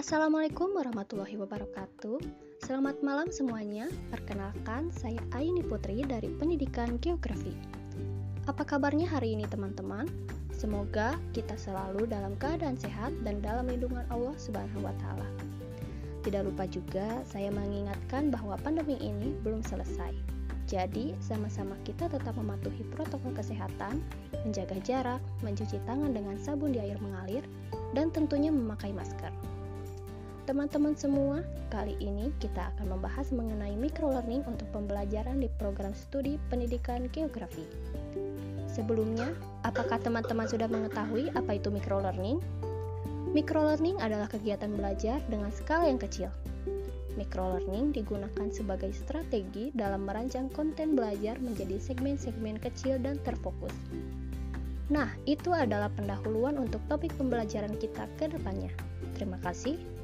Assalamualaikum warahmatullahi wabarakatuh. Selamat malam semuanya. Perkenalkan, saya Aini Putri dari Pendidikan Geografi. Apa kabarnya hari ini, teman-teman? Semoga kita selalu dalam keadaan sehat dan dalam lindungan Allah Subhanahu wa. Tidak lupa juga, saya mengingatkan bahwa pandemi ini belum selesai. Jadi, sama-sama kita tetap mematuhi protokol kesehatan, menjaga jarak, mencuci tangan dengan sabun di air mengalir, dan tentunya memakai masker. Teman-teman semua, kali ini kita akan membahas mengenai microlearning untuk pembelajaran di program studi pendidikan geografi. Sebelumnya, apakah teman-teman sudah mengetahui apa itu microlearning? Microlearning adalah kegiatan belajar dengan skala yang kecil. Microlearning digunakan sebagai strategi dalam merancang konten belajar menjadi segmen-segmen kecil dan terfokus. Nah, itu adalah pendahuluan untuk topik pembelajaran kita ke depannya. Terima kasih.